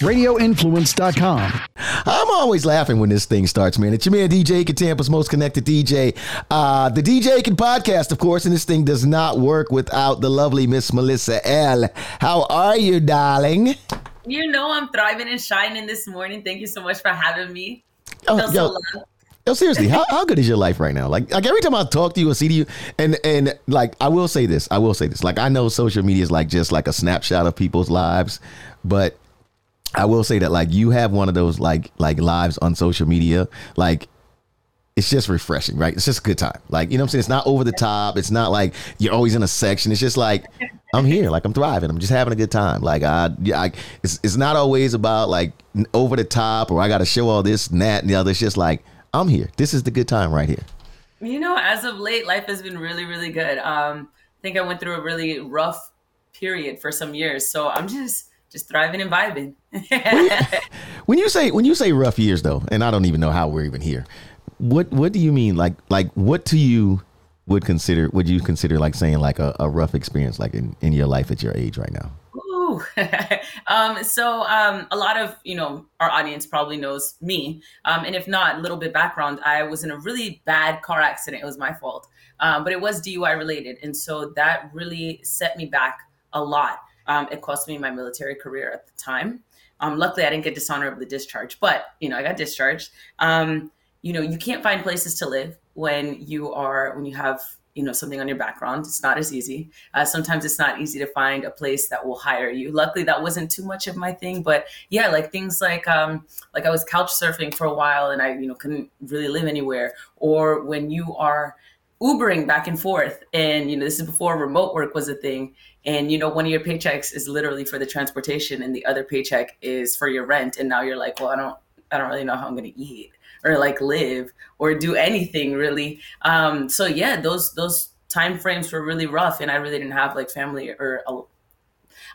radioinfluence.com. I'm always laughing when this thing starts, man. It's your man DJ Aiken, Tampa's most connected DJ. Uh, the DJ Aiken podcast, of course, and this thing does not work without the lovely Miss Melissa L. How are you, darling? You know I'm thriving and shining this morning. Thank you so much for having me. Oh, yo, so yo, seriously, how, how good is your life right now? Like, like every time I talk to you or see you, and and like I will say this, I will say this. Like I know social media is like just like a snapshot of people's lives, but I will say that like you have one of those like like lives on social media like it's just refreshing, right? It's just a good time. Like, you know what I'm saying? It's not over the top. It's not like you're always in a section. It's just like I'm here, like I'm thriving. I'm just having a good time. Like I, yeah, I, it's it's not always about like over the top or I got to show all this and that and the other. It's just like I'm here. This is the good time right here. You know, as of late, life has been really, really good. Um, I think I went through a really rough period for some years, so I'm just just thriving and vibing. when you say when you say rough years though, and I don't even know how we're even here. What what do you mean? Like like what to you would consider would you consider like saying like a, a rough experience like in, in your life at your age right now? Ooh. um, so um, a lot of you know our audience probably knows me, um, and if not, a little bit background. I was in a really bad car accident. It was my fault, um, but it was DUI related, and so that really set me back a lot. Um, it cost me my military career at the time. Um, luckily, I didn't get dishonorably discharged, but you know, I got discharged. Um, you know, you can't find places to live when you are when you have you know something on your background. It's not as easy. Uh, sometimes it's not easy to find a place that will hire you. Luckily, that wasn't too much of my thing, but yeah, like things like um, like I was couch surfing for a while and I you know couldn't really live anywhere, or when you are Ubering back and forth. And, you know, this is before remote work was a thing. And, you know, one of your paychecks is literally for the transportation and the other paycheck is for your rent. And now you're like, well, I don't, I don't really know how I'm going to eat or like live or do anything really. Um, so yeah, those, those time frames were really rough and I really didn't have like family or a,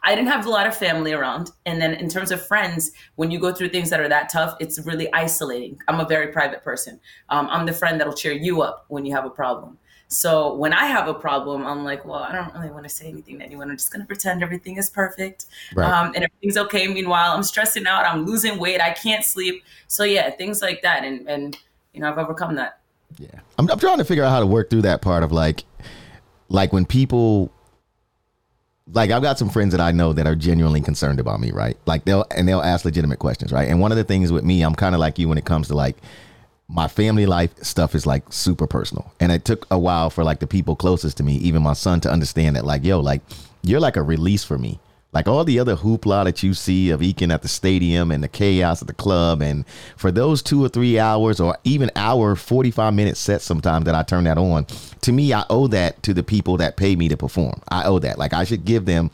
I didn't have a lot of family around. And then in terms of friends, when you go through things that are that tough, it's really isolating. I'm a very private person. Um, I'm the friend that'll cheer you up when you have a problem. So when I have a problem, I'm like, well, I don't really want to say anything to anyone. I'm just going to pretend everything is perfect right. um, and everything's okay. Meanwhile, I'm stressing out. I'm losing weight. I can't sleep. So yeah, things like that. And, and you know, I've overcome that. Yeah. I'm, I'm trying to figure out how to work through that part of like, like when people like I've got some friends that I know that are genuinely concerned about me, right? Like they'll and they'll ask legitimate questions, right? And one of the things with me, I'm kind of like you when it comes to like my family life stuff is like super personal. And it took a while for like the people closest to me, even my son to understand that like, yo, like you're like a release for me. Like all the other hoopla that you see of Aiken at the stadium and the chaos at the club, and for those two or three hours or even hour, 45 minute sets sometimes that I turn that on, to me, I owe that to the people that pay me to perform. I owe that. Like I should give them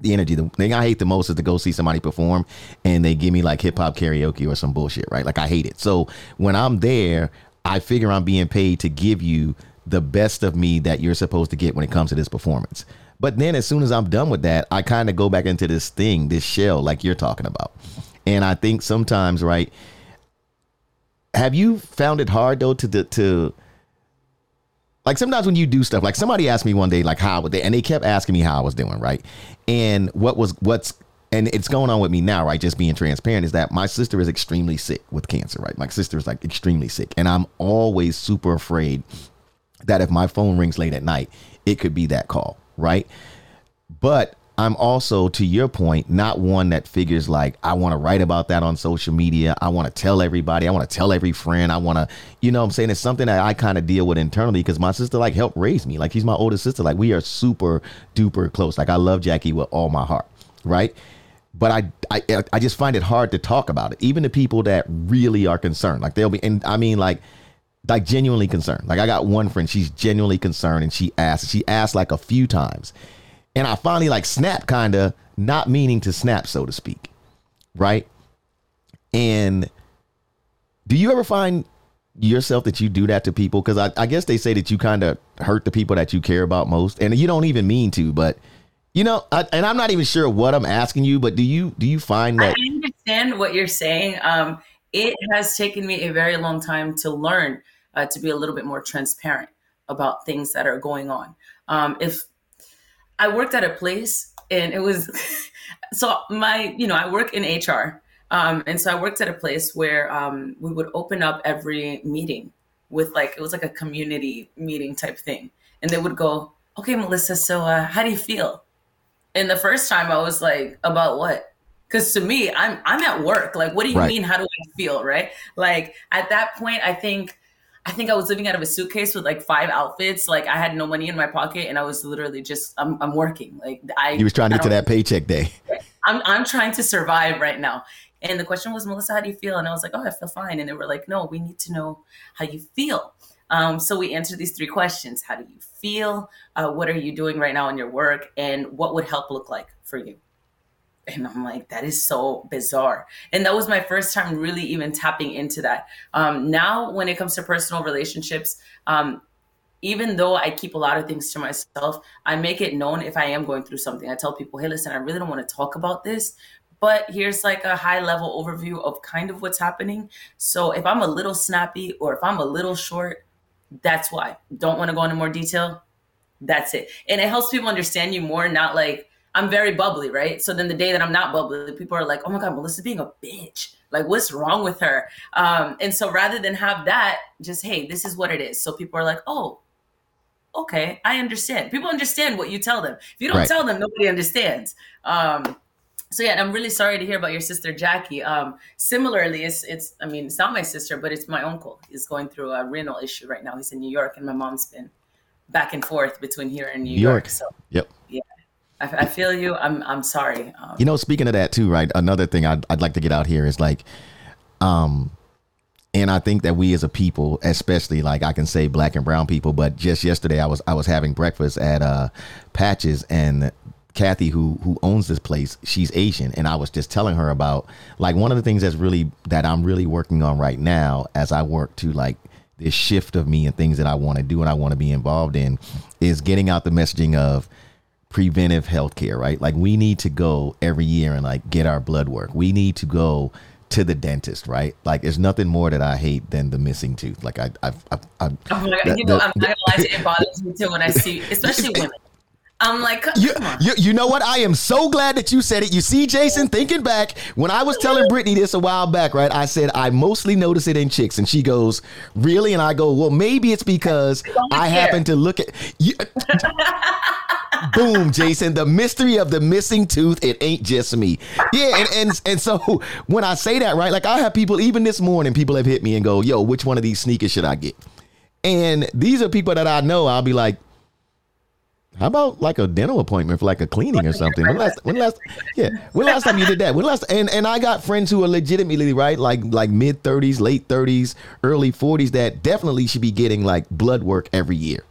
the energy. The thing I hate the most is to go see somebody perform and they give me like hip hop karaoke or some bullshit, right? Like I hate it. So when I'm there, I figure I'm being paid to give you the best of me that you're supposed to get when it comes to this performance. But then as soon as I'm done with that, I kind of go back into this thing, this shell, like you're talking about. And I think sometimes, right? Have you found it hard though to to like sometimes when you do stuff, like somebody asked me one day, like how would they, and they kept asking me how I was doing, right? And what was what's and it's going on with me now, right? Just being transparent is that my sister is extremely sick with cancer, right? My sister is like extremely sick, and I'm always super afraid that if my phone rings late at night, it could be that call, right? But I'm also, to your point, not one that figures like, I want to write about that on social media. I want to tell everybody. I want to tell every friend. I want to, you know I'm saying? It's something that I kind of deal with internally because my sister, like, helped raise me. Like, he's my older sister. Like, we are super duper close. Like, I love Jackie with all my heart, right? But I, I, I just find it hard to talk about it. Even the people that really are concerned, like, they'll be, and I mean, like, like genuinely concerned. Like I got one friend, she's genuinely concerned and she asked, she asked like a few times. And I finally like snap kind of not meaning to snap, so to speak. Right. And do you ever find yourself that you do that to people? Because I, I guess they say that you kind of hurt the people that you care about most. And you don't even mean to, but you know, I, and I'm not even sure what I'm asking you, but do you do you find that I understand what you're saying? Um, it has taken me a very long time to learn uh, to be a little bit more transparent about things that are going on. Um, if I worked at a place and it was so my, you know, I work in HR. Um, and so I worked at a place where um, we would open up every meeting with like, it was like a community meeting type thing. And they would go, okay, Melissa, so uh, how do you feel? And the first time I was like, about what? Because to me, I'm I'm at work. Like, what do you Right. mean? How do I feel? Right? Like at that point, I think I think I was living out of a suitcase with like five outfits. Like I had no money in my pocket, and I was literally just I'm I'm working. Like I You was trying to get to that paycheck day. I'm I'm trying to survive right now. And the question was, Melissa, how do you feel? And I was like, oh, I feel fine. And they were like, no, we need to know how you feel. Um, so we answered these three questions: How do you feel? Uh, what are you doing right now in your work? And what would help look like for you? And I'm like, that is so bizarre. And that was my first time really even tapping into that. Um, now, when it comes to personal relationships, um, even though I keep a lot of things to myself, I make it known if I am going through something. I tell people, hey, listen, I really don't want to talk about this, but here's like a high level overview of kind of what's happening. So if I'm a little snappy or if I'm a little short, that's why. Don't want to go into more detail. That's it. And it helps people understand you more, not like I'm very bubbly, right? So then the day that I'm not bubbly, people are like, oh my God, Melissa's being a bitch. Like, what's wrong with her? Um, and so rather than have that, just, hey, this is what it is. So people are like, oh, okay, I understand. People understand what you tell them. If you don't Right. tell them, nobody understands. Um, so yeah, I'm really sorry to hear about your sister Jackie. Um, similarly, it's it's I mean it's not my sister, but it's my uncle. He's going through a renal issue right now. He's in New York, and my mom's been back and forth between here and New, New York. York. So Yep. I, I feel you. I'm I'm sorry. Um, You know, speaking of that too, right? Another thing I'd, I'd like to get out here is like, um, and I think that we as a people, especially like I can say black and brown people, but just yesterday I was I was having breakfast at uh Patches and Kathy who who owns this place, she's Asian, and I was just telling her about like one of the things that's really that I'm really working on right now as I work to like this shift of me and things that I want to do and I want to be involved in is getting out the messaging of preventive healthcare, right? Like we need to go every year and like get our blood work. We need to go to the dentist, right? Like there's nothing more that I hate than the missing tooth. Like I, I, I, I oh my God, the- you know, the- I'm not gonna lie to you, it bothers me too when I see, especially women. I'm like, you, you, you know what? I am so glad that you said it. You see, Jason, thinking back, when I was telling Brittany this a while back, right? I said, I mostly notice it in chicks. And she goes, Really? And I go, Well, maybe it's because I care. happen to look at you. Boom, Jason. The mystery of the missing tooth, it ain't just me. Yeah, and, and and so when I say that, right, like I have people, even this morning, people have hit me and go, Yo, which one of these sneakers should I get? And these are people that I know. I'll be like, how about like a dental appointment for like a cleaning or something? When last, when last, yeah, when last time you did that? When last, and and I got friends who are legitimately right, like like mid thirties, late thirties, early forties, that definitely should be getting like blood work every year,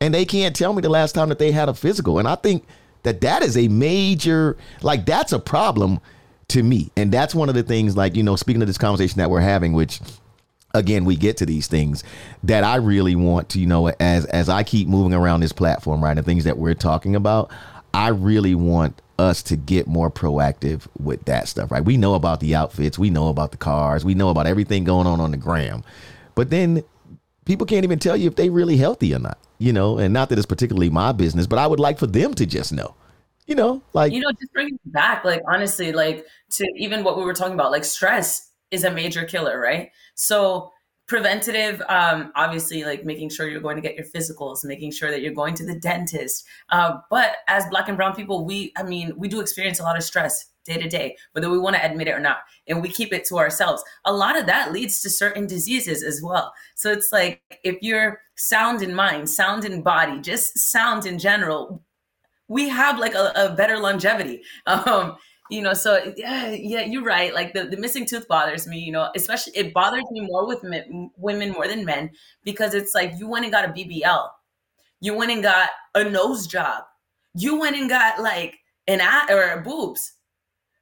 and they can't tell me the last time that they had a physical, and I think that that is a major, like that's a problem to me, and that's one of the things, like you know, speaking of this conversation that we're having, which again we get to these things that I really want to you know as as I keep moving around this platform right and things that we're talking about I really want us to get more proactive with that stuff right? We know about the outfits we know about the cars we know about everything going on on the gram but then people can't even tell you if they really healthy or not you know and not that it's particularly my business but I would like for them to just know you know like you know just bringing back like honestly like to even what we were talking about like stress is a major killer right? So preventative um obviously like making sure you're going to get your physicals making sure that you're going to the dentist. Uh, but as black and brown people we i mean we do experience a lot of stress day to day whether we want to admit it or not and we keep it to ourselves. A lot of that leads to certain diseases as well. So it's like if you're sound in mind sound in body just sound in general we have like a, a better longevity. Um, you know, so yeah, yeah, you're right. Like the, the missing tooth bothers me, you know, especially it bothers me more with men, women more than men because it's like you went and got a BBL, you went and got a nose job, you went and got like an eye or boobs,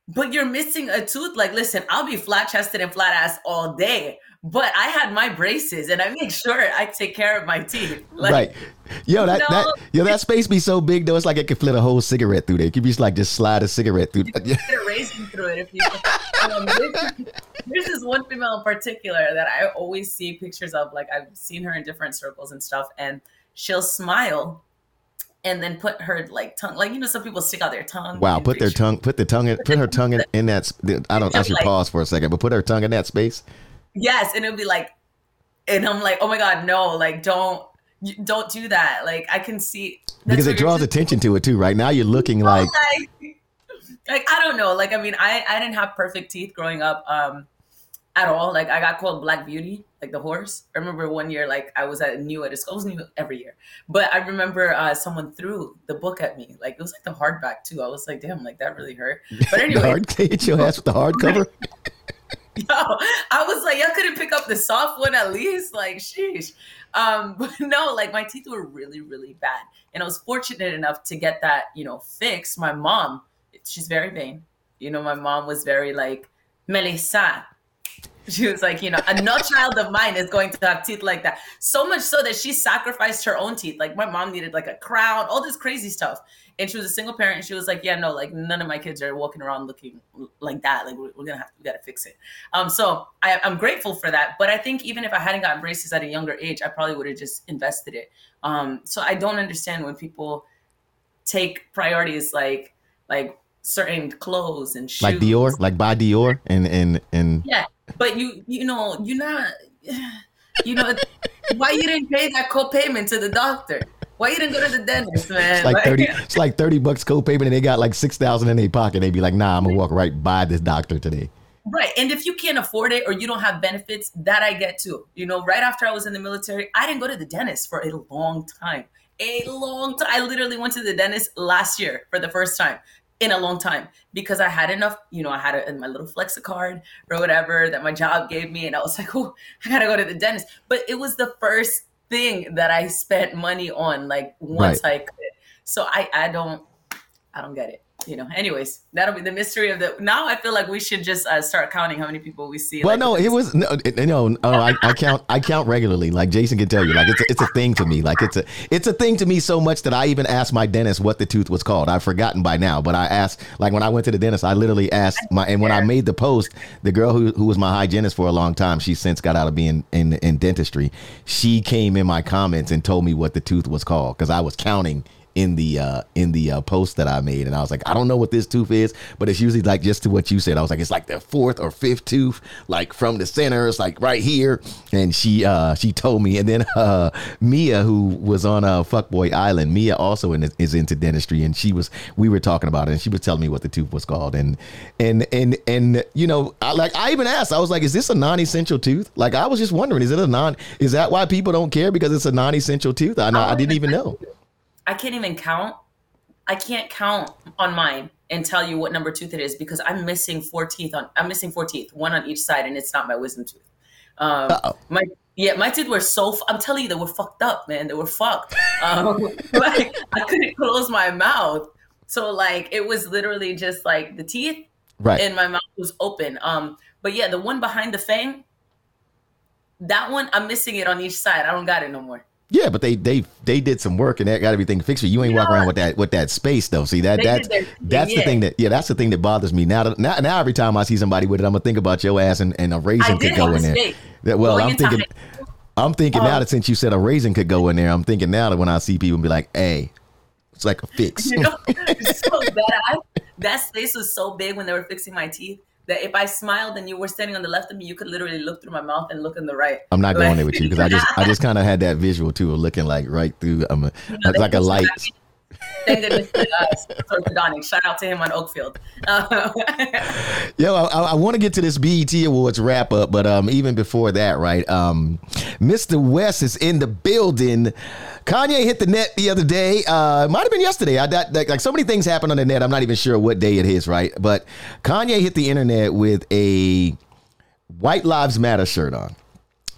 but you're missing a tooth. Like, listen, I'll be flat chested and flat ass all day, but I had my braces and I make sure I take care of my teeth. Like, right. Yo, that, that yo, that space be so big though. It's like it could fit a whole cigarette through there. It could be just like just slide a cigarette through. get a raisin through it if you um, this one female in particular that I always see pictures of like I've seen her in different circles and stuff and she'll smile and then put her like tongue, like you know, some people stick out their tongue. Wow, put their pictures. tongue, put the tongue, in, put her tongue in, in that. I don't. I should Like- pause for a second, but put her tongue in that space. Yes, and it'll be like, and I'm like, oh my god, no, like don't, don't do that. Like I can see because it draws attention to it too. Right now, you're looking like like, like I don't know. Like I mean, I I didn't have perfect teeth growing up, um, at all. Like I got called Black Beauty, like the horse. I remember one year, like I was at new at a school. I was new every year, but I remember uh, someone threw the book at me. Like it was like the hardback too. I was like, damn, like that really hurt. But anyway, hard hit your ass with the hardcover. Yo, I was like, y'all couldn't pick up the soft one at least. Like, sheesh. Um, but no, like my teeth were really, really bad. And I was fortunate enough to get that, you know, fixed. My mom, she's very vain. You know, my mom was very like, Melissa. She was like, you know, a no child of mine is going to have teeth like that. So much so that she sacrificed her own teeth. Like my mom needed like a crown, all this crazy stuff. And she was a single parent. And she was like, yeah, no, like none of my kids are walking around looking like that. Like we're, we're gonna have, we gotta fix it. Um, so I, I'm grateful for that. But I think even if I hadn't gotten braces at a younger age, I probably would have just invested it. Um, so I don't understand when people take priorities like like certain clothes and shoes. like Dior, like buy Dior, and and and Yeah, but you you know you're not you know why you didn't pay that co-payment to the doctor? Why you didn't go to the dentist, man? it's like thirty. It's like thirty bucks co-payment, and they got like six thousand in their pocket. They'd be like, Nah, I'm gonna walk right by this doctor today. Right. And if you can't afford it or you don't have benefits, that I get too. You know, right after I was in the military, I didn't go to the dentist for a long time. A long time. I literally went to the dentist last year for the first time in a long time because I had enough, you know, I had a, in my little Flexa card or whatever that my job gave me. And I was like, oh, I got to go to the dentist. But it was the first thing that I spent money on, like once I could. So I, I don't, I don't get it you know anyways that'll be the mystery of the now i feel like we should just uh, start counting how many people we see Well, like, no, it was no, no, no. I, I count, I count regularly. Like Jason can tell you, like it's a, it's a thing to me. Like it's a, it's a thing to me so much that I even asked my dentist what the tooth was called. I've forgotten by now, but I asked, like when I went to the dentist, I literally asked my, and when I made the post, the girl who who was my hygienist for a long time, she since got out of being in in dentistry. She came in my comments and told me what the tooth was called because I was counting in the uh in the uh, post that I made and I was like I don't know what this tooth is but it's usually like just to what you said. I was like it's like the fourth or fifth tooth like from the center. It's like right here. And she uh she told me. And then uh Mia who was on uh Fuckboy Island Mia also in, is into dentistry and she was we were talking about it and she was telling me what the tooth was called. And and and and you know I like I even asked I was like is this a non-essential tooth? Like I was just wondering is it a non is that why people don't care because it's a non-essential tooth? I, I didn't even know i can't even count i can't count on mine and tell you what number tooth it is because i'm missing four teeth on i'm missing four teeth one on each side and it's not my wisdom tooth um Uh-oh. my yeah my teeth were so f- i'm telling you they were fucked up man they were fucked um like i couldn't close my mouth so like it was literally just like the teeth right and my mouth was open. Um, but yeah, the one behind the fang, that one I'm missing it on each side. I don't got it no more. Yeah, but they they they did some work and that got everything fixed. for You ain't walking Yeah. around with that with that space though. See that that's their that's the thing that yeah that's the thing that bothers me now. Now now every time I see somebody with it, I'm gonna think about your ass and, and a I raisin could go in there. That, well, Going I'm thinking high I'm thinking now Um, that since you said a raisin could go in there, I'm thinking now that when I see people be like, hey, it's like a fix. You know, so bad. That space was so big when they were fixing my teeth that if I smiled and you were standing on the left of me, you could literally look through my mouth and look in the right. I'm not Like- going there with you because I just I just kind of had that visual too of looking like right through um know, it's they like a light. Thank goodness. Shout out to him on Oakfield. Uh, Yo, I, I want to get to this BET Awards wrap up, but um, even before that, right? Um, Mr. West is in the building. Kanye hit the net the other day. Uh, might have been yesterday. I that, like, like so many things happened on the net. I'm not even sure what day it is, right? But Kanye hit the internet with a White Lives Matter shirt on.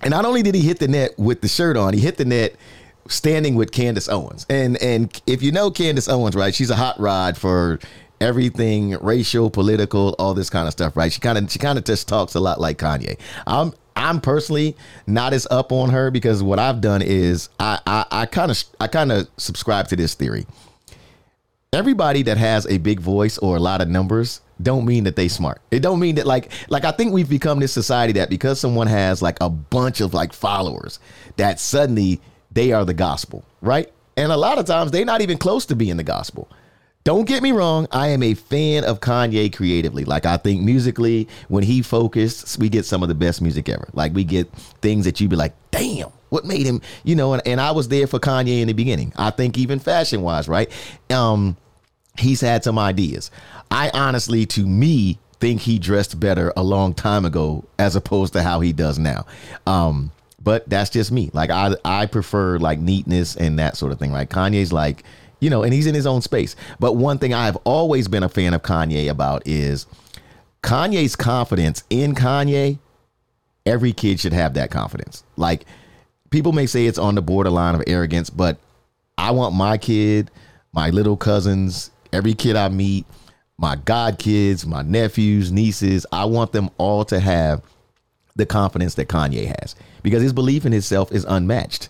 And not only did he hit the net with the shirt on, he hit the net standing with Candace Owens. And and if you know Candace Owens, right, she's a hot rod for everything racial, political, all this kind of stuff, right? She kind of she kind of just talks a lot like Kanye. I'm I'm personally not as up on her because what I've done is I I kind of I kind of subscribe to this theory. Everybody that has a big voice or a lot of numbers don't mean that they smart. It don't mean that like like I think we've become this society that because someone has like a bunch of like followers that suddenly they are the gospel, right? And a lot of times they're not even close to being the gospel. Don't get me wrong, I am a fan of Kanye creatively. Like I think musically, when he focused, we get some of the best music ever. Like we get things that you'd be like, damn, what made him, you know, and, and I was there for Kanye in the beginning. I think even fashion wise, right? Um, he's had some ideas. I honestly, to me, think he dressed better a long time ago as opposed to how he does now. Um, but that's just me. Like I I prefer like neatness and that sort of thing. Like Kanye's like you know, and he's in his own space. But one thing I have always been a fan of Kanye about is Kanye's confidence in Kanye. Every kid should have that confidence. Like people may say it's on the borderline of arrogance, but I want my kid, my little cousins, every kid I meet, my god kids, my nephews, nieces, I want them all to have the confidence that Kanye has because his belief in himself is unmatched.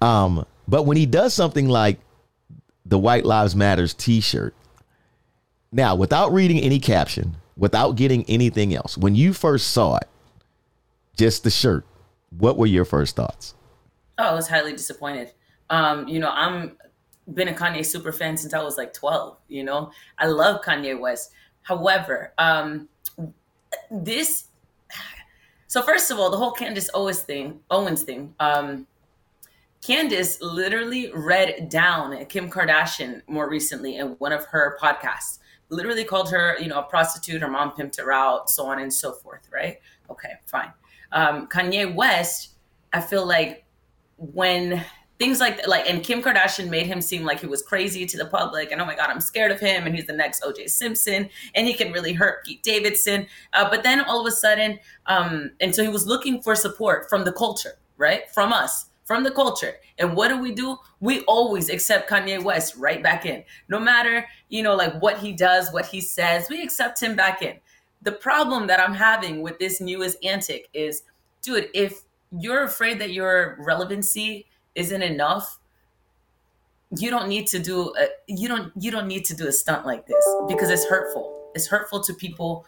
Um, but when he does something like the White Lives Matters t-shirt. Now, without reading any caption, without getting anything else, when you first saw it, just the shirt, what were your first thoughts? Oh, I was highly disappointed. Um, you know, I'm been a Kanye super fan since I was like 12, you know. I love Kanye West. However, um this so first of all, the whole Candace Owens thing, Owens thing, um, Candace literally read down Kim Kardashian more recently in one of her podcasts. Literally called her, you know, a prostitute. Her mom pimped her out, so on and so forth. Right? Okay, fine. Um, Kanye West, I feel like when things like like and Kim Kardashian made him seem like he was crazy to the public and oh my god I'm scared of him and he's the next OJ Simpson and he can really hurt Pete Davidson uh, but then all of a sudden um and so he was looking for support from the culture right from us from the culture. And what do we do? We always accept Kanye West right back in. No matter, you know, like what he does, what he says, we accept him back in. The problem that I'm having with this newest antic is, dude, if you're afraid that your relevancy isn't enough, you don't need to do a, you don't you don't need to do a stunt like this because it's hurtful. It's hurtful to people.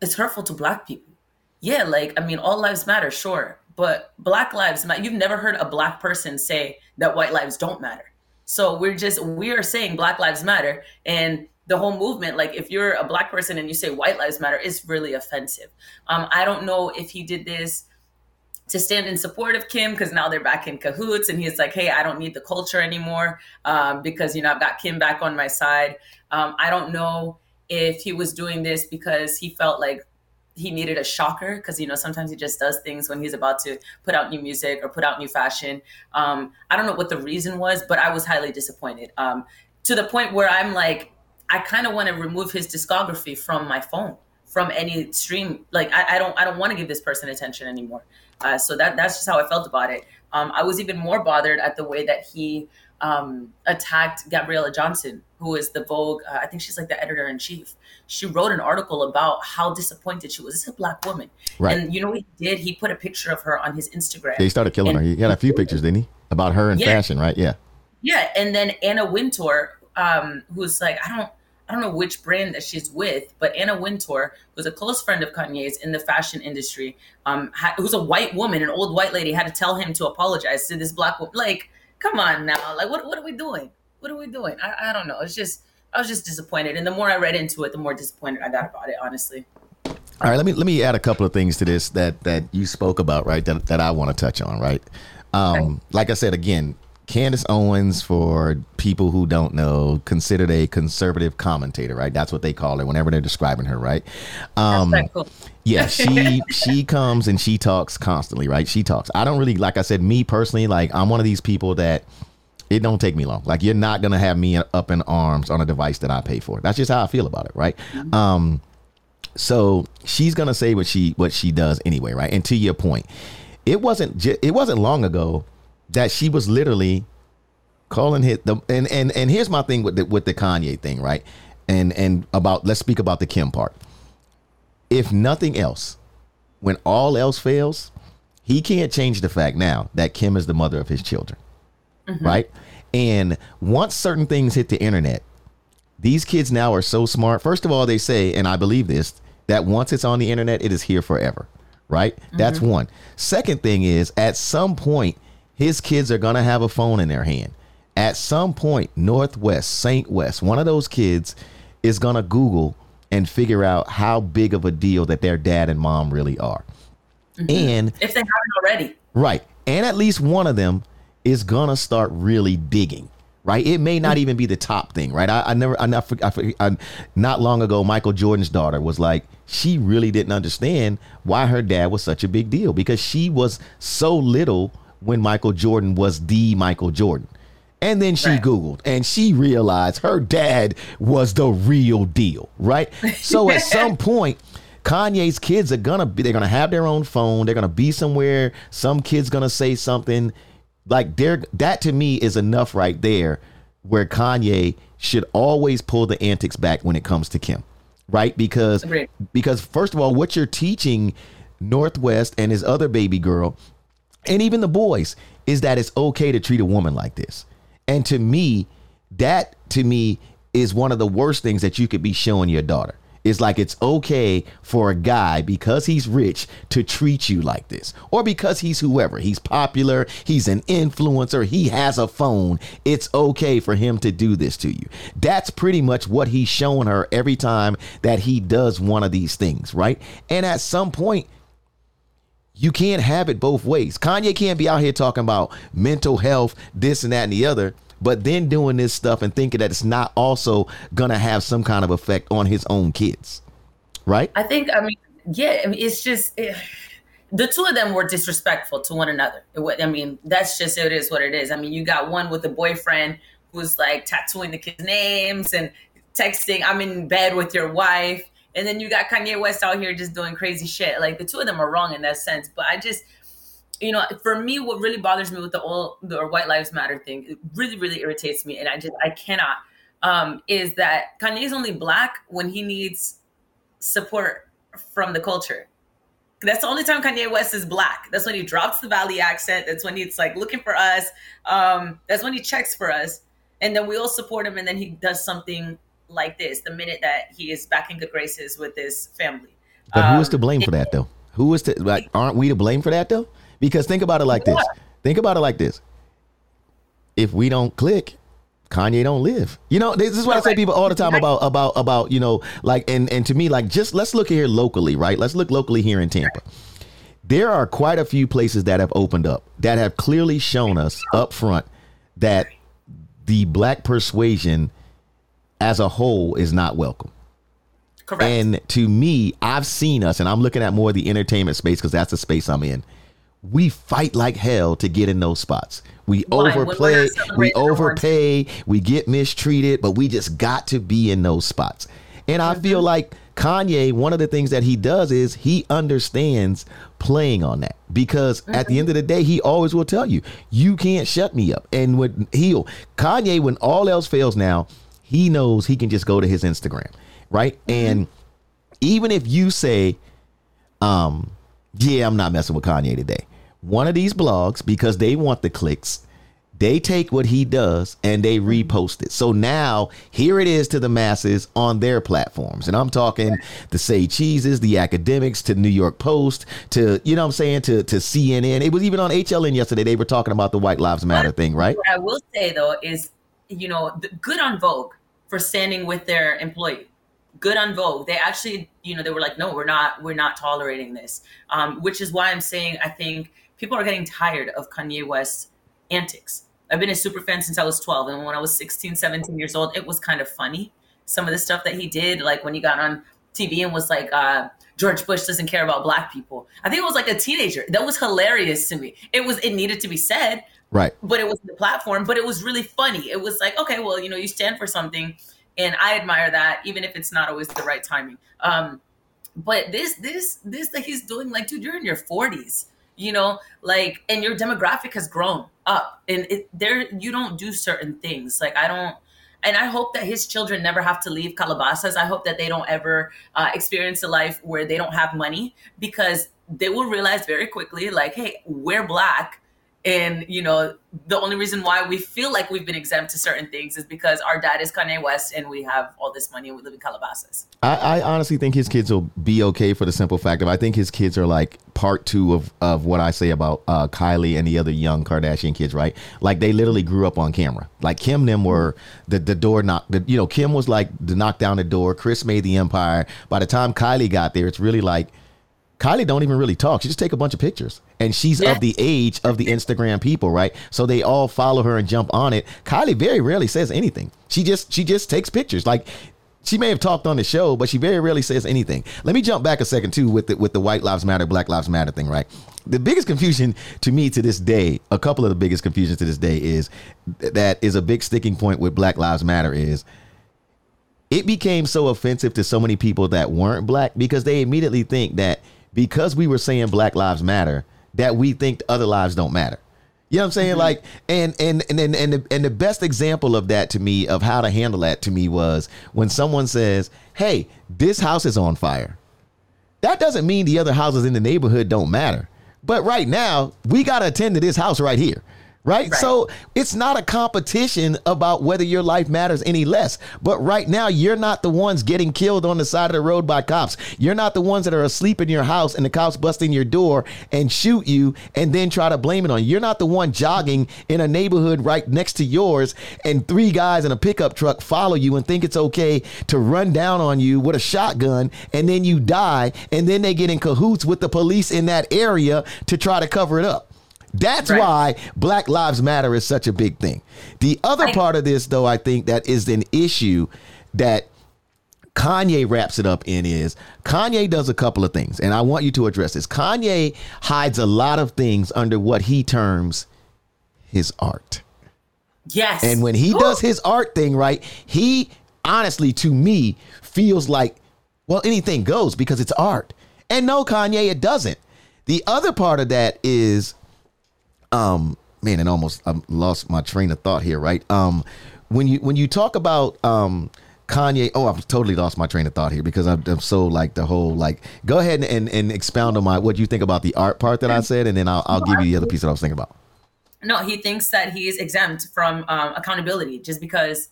It's hurtful to black people. Yeah, like I mean, all lives matter, sure, but black lives matter you've never heard a black person say that white lives don't matter so we're just we're saying black lives matter and the whole movement like if you're a black person and you say white lives matter is really offensive um, i don't know if he did this to stand in support of kim because now they're back in cahoots and he's like hey i don't need the culture anymore um, because you know i've got kim back on my side um, i don't know if he was doing this because he felt like he needed a shocker because you know sometimes he just does things when he's about to put out new music or put out new fashion. Um, I don't know what the reason was, but I was highly disappointed um, to the point where I'm like, I kind of want to remove his discography from my phone, from any stream. Like I, I don't, I don't want to give this person attention anymore. Uh, so that that's just how I felt about it. Um, I was even more bothered at the way that he um, attacked Gabriella Johnson, who is the Vogue. Uh, I think she's like the editor in chief. She wrote an article about how disappointed she was. This is a black woman, right? And you know what he did? He put a picture of her on his Instagram. Yeah, he started killing her. He had a few pictures, didn't he? About her in yeah, fashion, right? Yeah. Yeah, and then Anna Wintour, um, who's like, I don't, I don't know which brand that she's with, but Anna Wintour, who's a close friend of Kanye's in the fashion industry, um, ha- who's a white woman, an old white lady, had to tell him to apologize to this black woman. Like, come on now, like, what, what are we doing? What are we doing? I, I don't know. It's just, I was just disappointed, and the more I read into it, the more disappointed I got about it. Honestly. All right, let me let me add a couple of things to this that that you spoke about, right? That that I want to touch on, right? Um, okay. Like I said again, Candace Owens, for people who don't know, considered a conservative commentator, right? That's what they call her whenever they're describing her, right? Um, cool. yeah, she she comes and she talks constantly, right? She talks. I don't really like I said, me personally, like I'm one of these people that it don't take me long. Like you're not gonna have me up in arms on a device that I pay for. That's just how I feel about it, right? Mm-hmm. Um, so she's gonna say what she what she does anyway, right? And to your point, it wasn't it wasn't long ago that she was literally calling hit the and and and here's my thing with the with the Kanye thing, right? And and about let's speak about the Kim part. If nothing else, when all else fails, he can't change the fact now that Kim is the mother of his children. Mm-hmm. Right? And once certain things hit the internet, these kids now are so smart. First of all, they say, and I believe this, that once it's on the internet, it is here forever. Right? Mm-hmm. That's one. Second thing is, at some point, his kids are going to have a phone in their hand. at some point, North West, St. West, one of those kids is gonna Google and figure out how big of a deal that their dad and mom really are. Mm-hmm. And if they haven't already. Right. And at least one of them is gonna start really digging right? It may not even be the top thing, right? I, I never, I not, I, I, not long ago, Michael Jordan's daughter was like, she really didn't understand why her dad was such a big deal because she was so little when Michael Jordan was the Michael Jordan. And then she right. Googled and she realized her dad was the real deal, right? So at some point, Kanye's kids are gonna be, they're gonna have their own phone. They're gonna be somewhere. Some kid's gonna say something like there that to me is enough right there where Kanye should always pull the antics back when it comes to Kim. Right? Because Agreed. because first of all, what you're teaching North West and his other baby girl and even the boys is that it's okay to treat a woman like this. And to me, that to me is one of the worst things that you could be showing your daughter. It's like it's okay for a guy because he's rich to treat you like this, or because he's whoever. He's popular, he's an influencer, he has a phone. It's okay for him to do this to you. That's pretty much what he's showing her every time that he does one of these things, right? And at some point, you can't have it both ways. Kanye can't be out here talking about mental health, this and that and the other but then doing this stuff and thinking that it's not also gonna have some kind of effect on his own kids, right? I think. I mean, yeah. I mean, it's just. It, the two of them were disrespectful to one another. It, I mean, that's just it is what it is. I mean, you got one with a boyfriend who's like tattooing the kids' names and texting, "I'm in bed with your wife," and then you got Kanye West out here just doing crazy shit. Like the two of them are wrong in that sense. But I just you know, for me, what really bothers me with the all the or White Lives Matter thing, it really, really irritates me, and I just I cannot. Um, is that Kanye's only black when he needs support from the culture. That's the only time Kanye West is black. That's when he drops the Valley accent. That's when he's like looking for us. Um, that's when he checks for us, and then we all support him. And then he does something like this the minute that he is back in good graces with his family. But um, who is to blame for that, though? Who is to like? Aren't we to blame for that, though? Because think about it like this. Think about it like this. If we don't click, Kanye don't live. You know, this is what I say people all the time about about about you know like and and to me like just let's look here locally, right? Let's look locally here in Tampa. There are quite a few places that have opened up that have clearly shown us up front that the black persuasion as a whole is not welcome. Correct. And to me, I've seen us, and I'm looking at more of the entertainment space because that's the space I'm in we fight like hell to get in those spots. We overplay, we overpay, we get mistreated, but we just got to be in those spots. And I feel mm-hmm. like Kanye, one of the things that he does is he understands playing on that because mm-hmm. at the mm-hmm. end of the day, he always will tell you, you can't shut me up. And when he'll, Kanye, when all else fails now, he knows he can just go to his Instagram, right? Mm-hmm. And even if you say, um, yeah, I'm not messing with Kanye today. One of these blogs, because they want the clicks, they take what he does and they repost it. So now here it is to the masses on their platforms. And I'm talking the Say Cheeses, the academics, to New York Post, to you know I'm saying, to to CNN. It was even on HLN yesterday. They were talking about the White Lives Matter thing, right? What I will say though is, you know, good on Vogue for standing with their employee good on Vogue. They actually, you know, they were like, no, we're not, we're not tolerating this. Um, which is why I'm saying I think people are getting tired of Kanye West's antics. I've been a super fan since I was 12. And when I was 16, 17 years old, it was kind of funny. Some of the stuff that he did, like when he got on TV and was like, uh, George Bush doesn't care about black people. I think it was like a teenager. That was hilarious to me. It was, it needed to be said. Right. But it was the platform, but it was really funny. It was like, okay, well, you know, you stand for something and I admire that, even if it's not always the right timing. Um, but this, this, this that he's doing, like, dude, you're in your 40s, you know, like, and your demographic has grown up, and it, there, you don't do certain things. Like, I don't. And I hope that his children never have to leave Calabasas. I hope that they don't ever uh, experience a life where they don't have money because they will realize very quickly, like, hey, we're black and you know the only reason why we feel like we've been exempt to certain things is because our dad is Kanye West and we have all this money and we live in Calabasas. I, I honestly think his kids will be okay for the simple fact of I think his kids are like part two of, of what I say about uh, Kylie and the other young Kardashian kids, right? Like they literally grew up on camera. Like Kim and them were the, the door knock the you know, Kim was like the knock down the door, Kris made the empire. By the time Kylie got there, it's really like Kylie don't even really talk. She just take a bunch of pictures. And she's yes. of the age of the Instagram people, right? So they all follow her and jump on it. Kylie very rarely says anything. She just she just takes pictures. Like she may have talked on the show, but she very rarely says anything. Let me jump back a second too with the with the White Lives Matter, Black Lives Matter thing, right? The biggest confusion to me to this day, a couple of the biggest confusions to this day is that is a big sticking point with Black Lives Matter is it became so offensive to so many people that weren't black because they immediately think that because we were saying Black Lives Matter that we think other lives don't matter. You know what I'm saying? Mm-hmm. Like, and and and and and the, and the best example of that to me of how to handle that to me was when someone says, "Hey, this house is on fire." That doesn't mean the other houses in the neighborhood don't matter. But right now, we got to attend to this house right here. Right? right? So it's not a competition about whether your life matters any less. But right now, you're not the ones getting killed on the side of the road by cops. You're not the ones that are asleep in your house and the cops busting your door and shoot you and then try to blame it on you. You're not the one jogging in a neighborhood right next to yours and three guys in a pickup truck follow you and think it's okay to run down on you with a shotgun and then you die and then they get in cahoots with the police in that area to try to cover it up. That's right. why Black Lives Matter is such a big thing. The other I, part of this, though, I think that is an issue that Kanye wraps it up in is Kanye does a couple of things, and I want you to address this. Kanye hides a lot of things under what he terms his art. Yes. And when he Ooh. does his art thing, right, he honestly, to me, feels like, well, anything goes because it's art. And no, Kanye, it doesn't. The other part of that is um man and almost I lost my train of thought here right um when you when you talk about um Kanye. Oh, I've totally lost my train of thought here because I'm, I'm so like the whole like. Go ahead and, and, expound on my what you think about the art part that I said, and then I'll, I'll give you the other piece that I was thinking about. No, he thinks that he is exempt from um, accountability just because.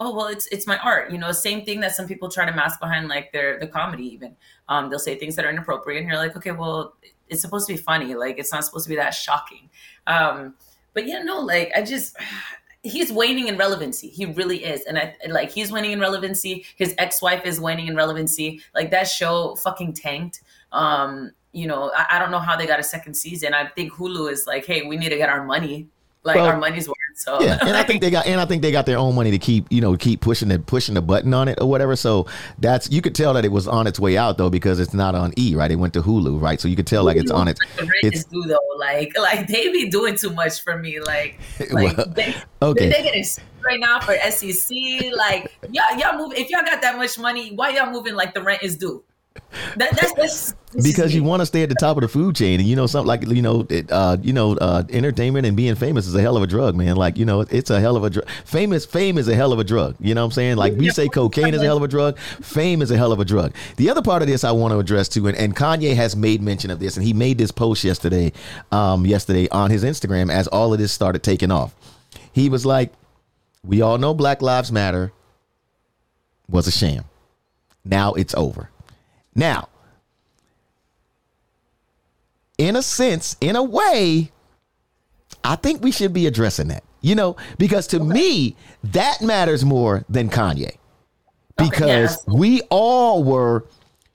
Oh well, it's it's my art. You know, same thing that some people try to mask behind like their the comedy. Even um, they'll say things that are inappropriate, and you're like, okay, well, it's supposed to be funny. Like it's not supposed to be that shocking. Um, but yeah, no, like I just he's waning in relevancy. He really is. And I like he's waning in relevancy. His ex-wife is waning in relevancy. Like that show fucking tanked. Um, you know, I, I don't know how they got a second season. I think Hulu is like, hey, we need to get our money like well, our money's worth. So yeah, and I think they got and I think they got their own money to keep you know keep pushing the pushing the button on it or whatever. So that's you could tell that it was on its way out though because it's not on E right. It went to Hulu right, so you could tell like it's on it. It's do though like like they be doing too much for me like like well, they, okay they, they getting right now for SEC like y'all y'all move if y'all got that much money why y'all moving like the rent is due. That, that's, that's, because you want to stay at the top of the food chain, and you know something like you know, it, uh, you know, uh, entertainment and being famous is a hell of a drug, man. Like you know, it's a hell of a drug. Famous fame is a hell of a drug. You know what I'm saying? Like we say, cocaine is a hell of a drug. Fame is a hell of a drug. The other part of this I want to address too, and, and Kanye has made mention of this, and he made this post yesterday, um, yesterday on his Instagram as all of this started taking off. He was like, "We all know Black Lives Matter was a sham. Now it's over." Now, in a sense, in a way, I think we should be addressing that. You know, because to okay. me, that matters more than Kanye. Because okay, we all were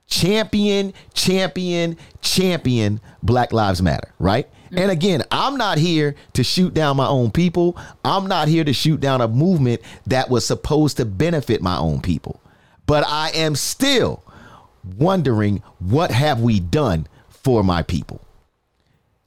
champion, champion, champion Black Lives Matter, right? Mm-hmm. And again, I'm not here to shoot down my own people. I'm not here to shoot down a movement that was supposed to benefit my own people. But I am still wondering what have we done for my people.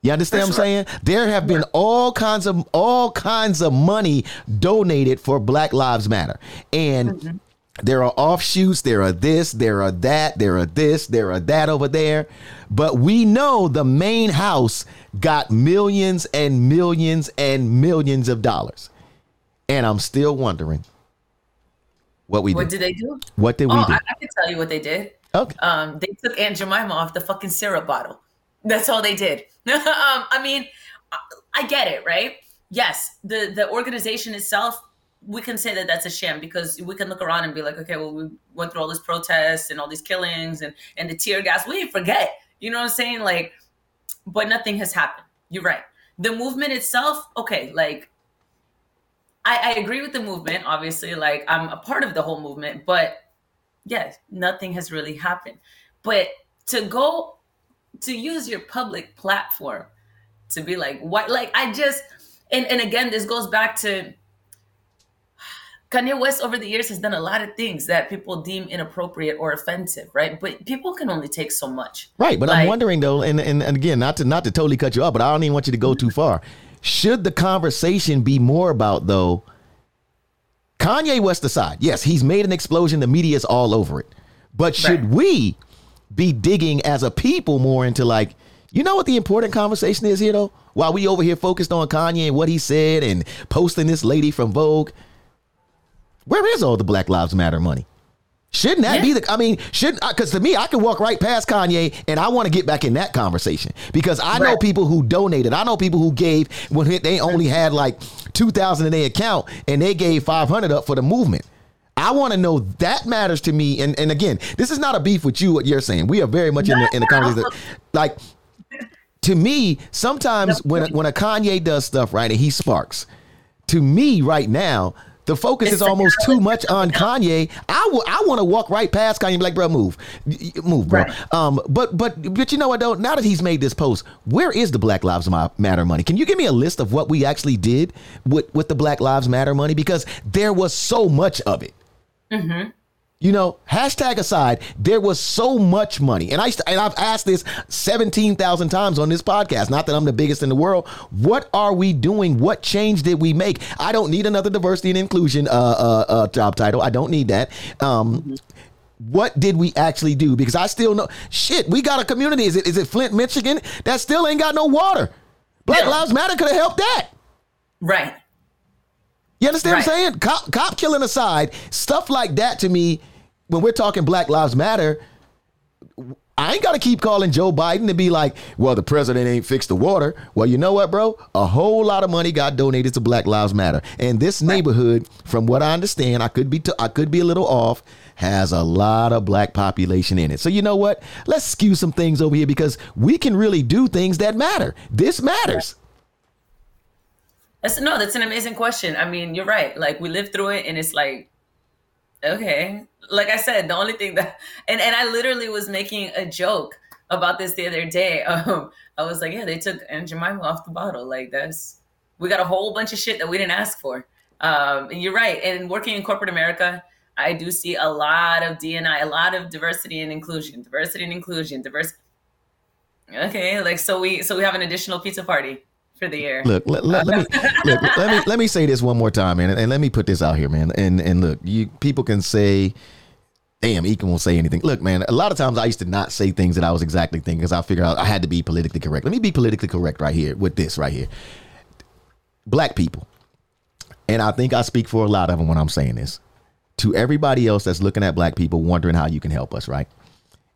You understand That's what I'm right. saying? There have been all kinds of all kinds of money donated for Black Lives Matter. And mm-hmm. there are offshoots, there are this, there are that, there are this, there are that over there. But we know the main house got millions and millions and millions of dollars. And I'm still wondering what we what did. What did they do? What did oh, we do? I, I can tell you what they did. Okay. Um, they took Aunt Jemima off the fucking syrup bottle. That's all they did. um, I mean, I, get it, right? Yes, the the organization itself we can say that that's a sham because we can look around and be like, okay, well, we went through all this protests and all these killings and and the tear gas. We forget, you know what I'm saying? Like, but nothing has happened. You're right. The movement itself, okay, like I, I agree with the movement. Obviously, like I'm a part of the whole movement, but yes, nothing has really happened. But to go to use your public platform to be like, what? Like I just and and again, this goes back to Kanye West over the years has done a lot of things that people deem inappropriate or offensive, right? But people can only take so much. Right. But like, I'm wondering though, and, and, and again, not to not to totally cut you off, but I don't even want you to go too far. Should the conversation be more about though Kanye West aside, yes, he's made an explosion, the media is all over it. But should right. we be digging as a people more into like, you know what the important conversation is here though? While we over here focused on Kanye and what he said and posting this lady from Vogue where is all the Black Lives Matter money? Shouldn't that yeah. be the? I mean, shouldn't uh, because to me, I can walk right past Kanye, and I want to get back in that conversation because I right. know people who donated. I know people who gave when they only had like two thousand in their account, and they gave five hundred up for the movement. I want to know that matters to me. And and again, this is not a beef with you. What you're saying, we are very much in the in the conversation. Like to me, sometimes when when a Kanye does stuff right and he sparks, to me right now the focus is almost too much on Kanye. I, w- I want to walk right past Kanye and be like, bro, move, move, bro. Right. Um, but but but you know what though? Now that he's made this post, where is the Black Lives Matter money? Can you give me a list of what we actually did with with the Black Lives Matter money? Because there was so much of it. Mm-hmm. You know, hashtag aside, there was so much money, and I and I've asked this seventeen thousand times on this podcast. Not that I'm the biggest in the world. What are we doing? What change did we make? I don't need another diversity and inclusion uh, uh, uh, job title. I don't need that. Um, what did we actually do? Because I still know shit. We got a community. Is it is it Flint, Michigan? That still ain't got no water. Black yeah. Lives Matter could have helped that. Right. You understand right. what I'm saying? Cop, cop killing aside, stuff like that to me when we're talking Black Lives Matter, I ain't got to keep calling Joe Biden to be like, well, the president ain't fixed the water. Well, you know what, bro? A whole lot of money got donated to Black Lives Matter, and this neighborhood, from what I understand, I could be t- I could be a little off, has a lot of black population in it. So you know what? Let's skew some things over here because we can really do things that matter. This matters. That's no, that's an amazing question. I mean, you're right. Like we lived through it, and it's like Okay. Like I said, the only thing that and and I literally was making a joke about this the other day. Um, I was like, yeah, they took Aunt Jemima off the bottle. Like that's we got a whole bunch of shit that we didn't ask for. Um, and you're right. And working in corporate America, I do see a lot of DNI, a lot of diversity and inclusion, diversity and inclusion, diverse. Okay, like so we so we have an additional pizza party for the year. Look, let, let, let me look, let me let me say this one more time, man, and, and let me put this out here, man. And and look, you people can say damn, Aiken won't say anything. Look, man, a lot of times I used to not say things that I was exactly thinking because I figured out I had to be politically correct. Let me be politically correct right here with this right here. Black people, and I think I speak for a lot of them when I'm saying this. To everybody else that's looking at black people, wondering how you can help us, right?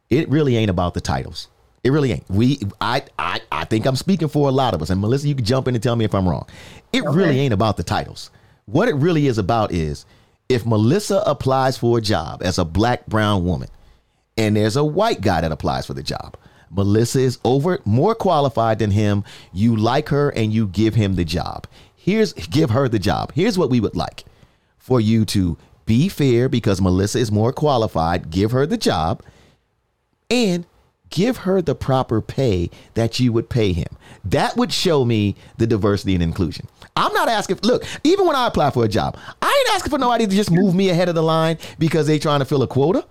It really ain't about the titles. It really ain't. We I I I think I'm speaking for a lot of us. And Melissa, you can jump in and tell me if I'm wrong. It okay. really ain't about the titles. What it really is about is if Melissa applies for a job as a black brown woman and there's a white guy that applies for the job. Melissa is over more qualified than him. You like her and you give him the job. Here's give her the job. Here's what we would like for you to be fair because Melissa is more qualified, give her the job and give her the proper pay that you would pay him. That would show me the diversity and inclusion. I'm not asking, look, even when I apply for a job, I ain't asking for nobody to just move me ahead of the line because they trying to fill a quota.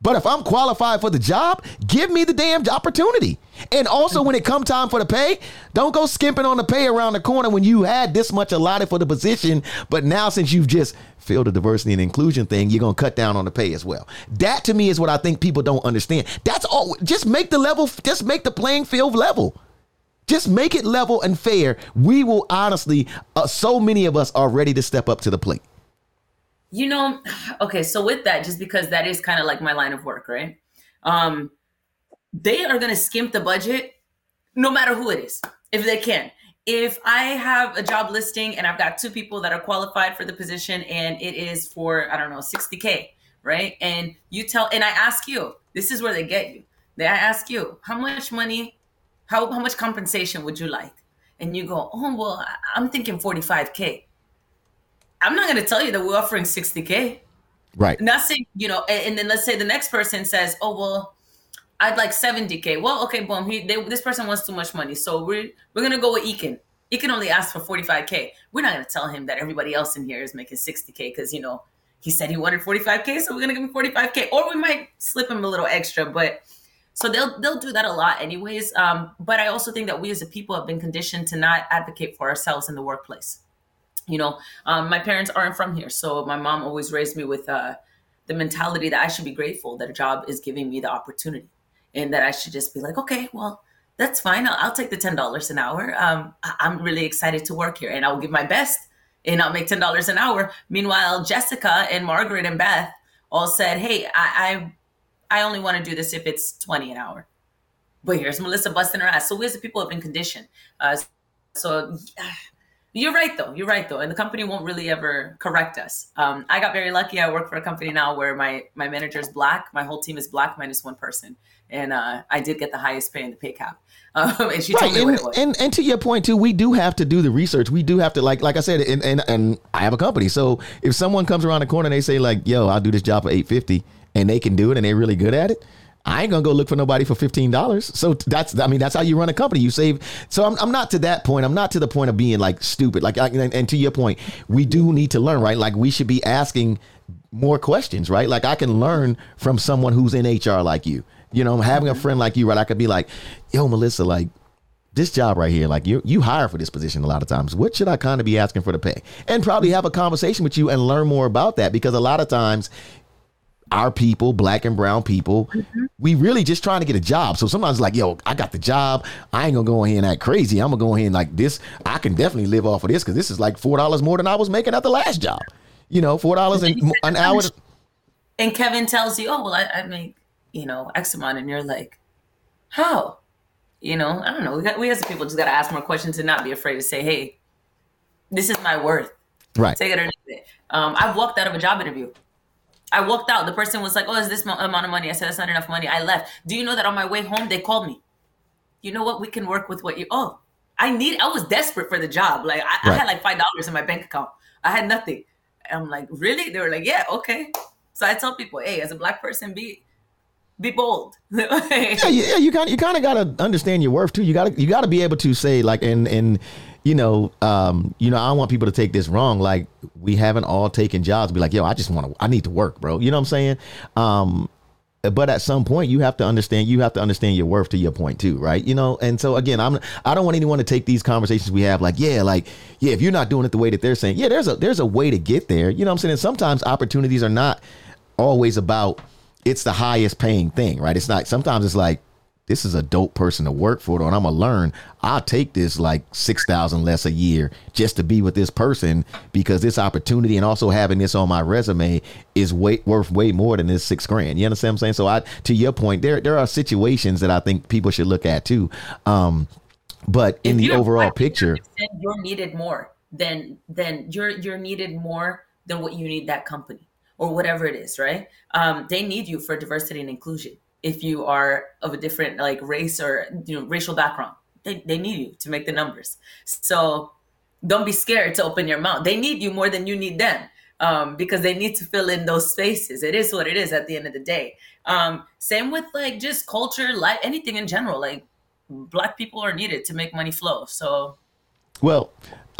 But if I'm qualified for the job, give me the damn opportunity. And also, when it come time for the pay, don't go skimping on the pay around the corner when you had this much allotted for the position. But now, since you've just filled the diversity and inclusion thing, you're gonna cut down on the pay as well. That to me is what I think people don't understand. That's all. Just make the level. Just make the playing field level. Just make it level and fair. We will honestly. Uh, so many of us are ready to step up to the plate. You know, okay, so with that, just because that is kind of like my line of work, right? Um, they are going to skimp the budget no matter who it is, if they can. if I have a job listing and I've got two people that are qualified for the position and it is for, I don't know, 60K, right? And you tell, and I ask you, this is where they get you. They I ask you, how much money, how, how much compensation would you like? And you go, oh, well, I'm thinking 45K. I'm not going to tell you that we're offering 60K. Right. Not saying, you know, and, and then let's say the next person says, oh, well, I'd like 70k. Well, okay, boom. He, they, this person wants too much money, so we're we're gonna go with Aiken. Aiken only asked for 45k. We're not gonna tell him that everybody else in here is making 60k because you know he said he wanted 45k, so we're gonna give him 45k, or we might slip him a little extra. But so they'll they'll do that a lot, anyways. Um, but I also think that we as a people have been conditioned to not advocate for ourselves in the workplace. You know, um, my parents aren't from here, so my mom always raised me with uh, the mentality that I should be grateful that a job is giving me the opportunity and that I should just be like, okay, well, that's fine. I'll, I'll take the ten dollars an hour. Um, I, I'm really excited to work here, and I'll give my best, and I'll make ten dollars an hour. Meanwhile, Jessica and Margaret and Beth all said, hey, I I, I only want to do this if it's twenty an hour. But here's Melissa busting her ass. So we as the people have been conditioned. Uh, so you're right though. You're right though, and the company won't really ever correct us. Um, I got very lucky. I work for a company now where my my manager is black. My whole team is black minus one person and uh, I did get the highest pay in the pay cap. Um, and she right. told me and, what it was. And, and to your point too, we do have to do the research. We do have to like like I said, and, and and I have a company. So if someone comes around the corner and they say like, "Yo, I'll do this job for eight fifty, and they can do it, and they're really good at it. I ain't gonna go look for nobody for fifteen dollars. So that's I mean that's how you run a company. You save. So I'm, I'm not to that point. I'm not to the point of being like stupid. Like and, and to your point, we do need to learn, right? Like we should be asking more questions, right? Like I can learn from someone who's in HR like you. You know, having a mm-hmm. friend like you, right? I could be like, yo, Melissa, like this job right here, like you you hire for this position a lot of times. What should I kind of be asking for the pay? And probably have a conversation with you and learn more about that because a lot of times our people, black and brown people, mm-hmm. we really just trying to get a job. So sometimes like, yo, I got the job. I ain't gonna go in here and act crazy. I'm gonna go in here and like this. I can definitely live off of this because this is like four dollars more than I was making at the last job. You know, four dollars an hour. And Kevin tells you, oh well, I, I make you know, X amount, and you're like, how? You know, I don't know. We, got, we as people just got to ask more questions and not be afraid to say, hey, this is my worth. Right. Take it or leave it. Um, I've walked out of a job interview. I walked out. The person was like, oh, is this amount of money? I said, that's not enough money. I left. Do you know that on my way home, they called me? You know what? We can work with what you, oh, I need, I was desperate for the job. Like, I, right. I had like $5 in my bank account. I had nothing. I'm like, really? They were like, yeah, okay. So I tell people, hey, as a black person, be be bold. yeah, yeah, you kind you kind of got to understand your worth too. You got to you got to be able to say like and and you know um you know I don't want people to take this wrong. Like we haven't all taken jobs. Be like, yo, I just want to I need to work, bro. You know what I'm saying? Um, but at some point you have to understand you have to understand your worth to your point too right you know and so again i'm i don't want anyone to take these conversations we have like yeah like yeah if you're not doing it the way that they're saying yeah there's a there's a way to get there you know what i'm saying and sometimes opportunities are not always about it's the highest paying thing, right? It's not sometimes it's like this is a dope person to work for, and I'm gonna learn. I'll take this like six thousand less a year just to be with this person because this opportunity and also having this on my resume is way worth way more than this six grand. You understand what I'm saying? So I, to your point, there there are situations that I think people should look at too. Um, but in the overall picture, you're needed more than than you're you're needed more than what you need that company or whatever it is, right? Um, they need you for diversity and inclusion. If you are of a different like race or you know racial background, they, they need you to make the numbers. So don't be scared to open your mouth. They need you more than you need them um, because they need to fill in those spaces. It is what it is at the end of the day. Um, same with like just culture, like anything in general. Like black people are needed to make money flow. So, well,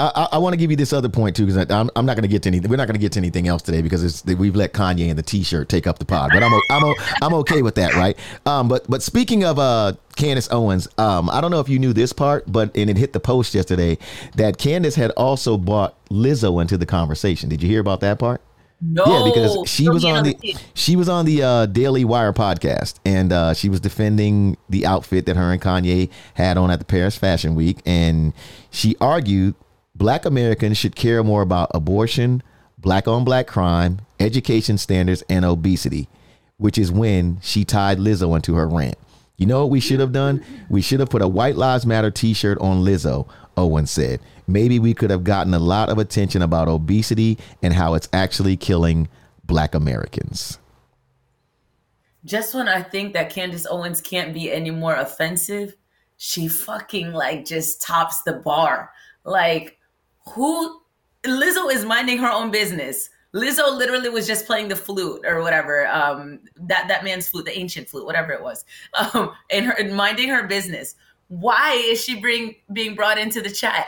I, I want to give you this other point too, because I'm, I'm not going to get to anything. We're not going to get to anything else today because it's, we've let Kanye and the T-shirt take up the pod. But I'm I'm I'm okay with that, right? Um, but but speaking of uh, Candace Owens, um, I don't know if you knew this part, but and it hit the post yesterday that Candace had also brought Lizzo into the conversation. Did you hear about that part? No, yeah, because she was on the she was on the uh, Daily Wire podcast, and uh, she was defending the outfit that her and Kanye had on at the Paris Fashion Week, and she argued black Americans should care more about abortion, black on black crime, education standards, and obesity, which is when she tied Lizzo into her rant. You know what we should have done? We should have put a White Lives Matter t shirt on Lizzo, Owen said. Maybe we could have gotten a lot of attention about obesity and how it's actually killing black Americans. Just when I think that Candace Owens can't be any more offensive, she fucking like just tops the bar. Like, who? Lizzo is minding her own business. Lizzo literally was just playing the flute or whatever. Um, that that man's flute, the ancient flute, whatever it was, um, and her and minding her business. Why is she bring being brought into the chat?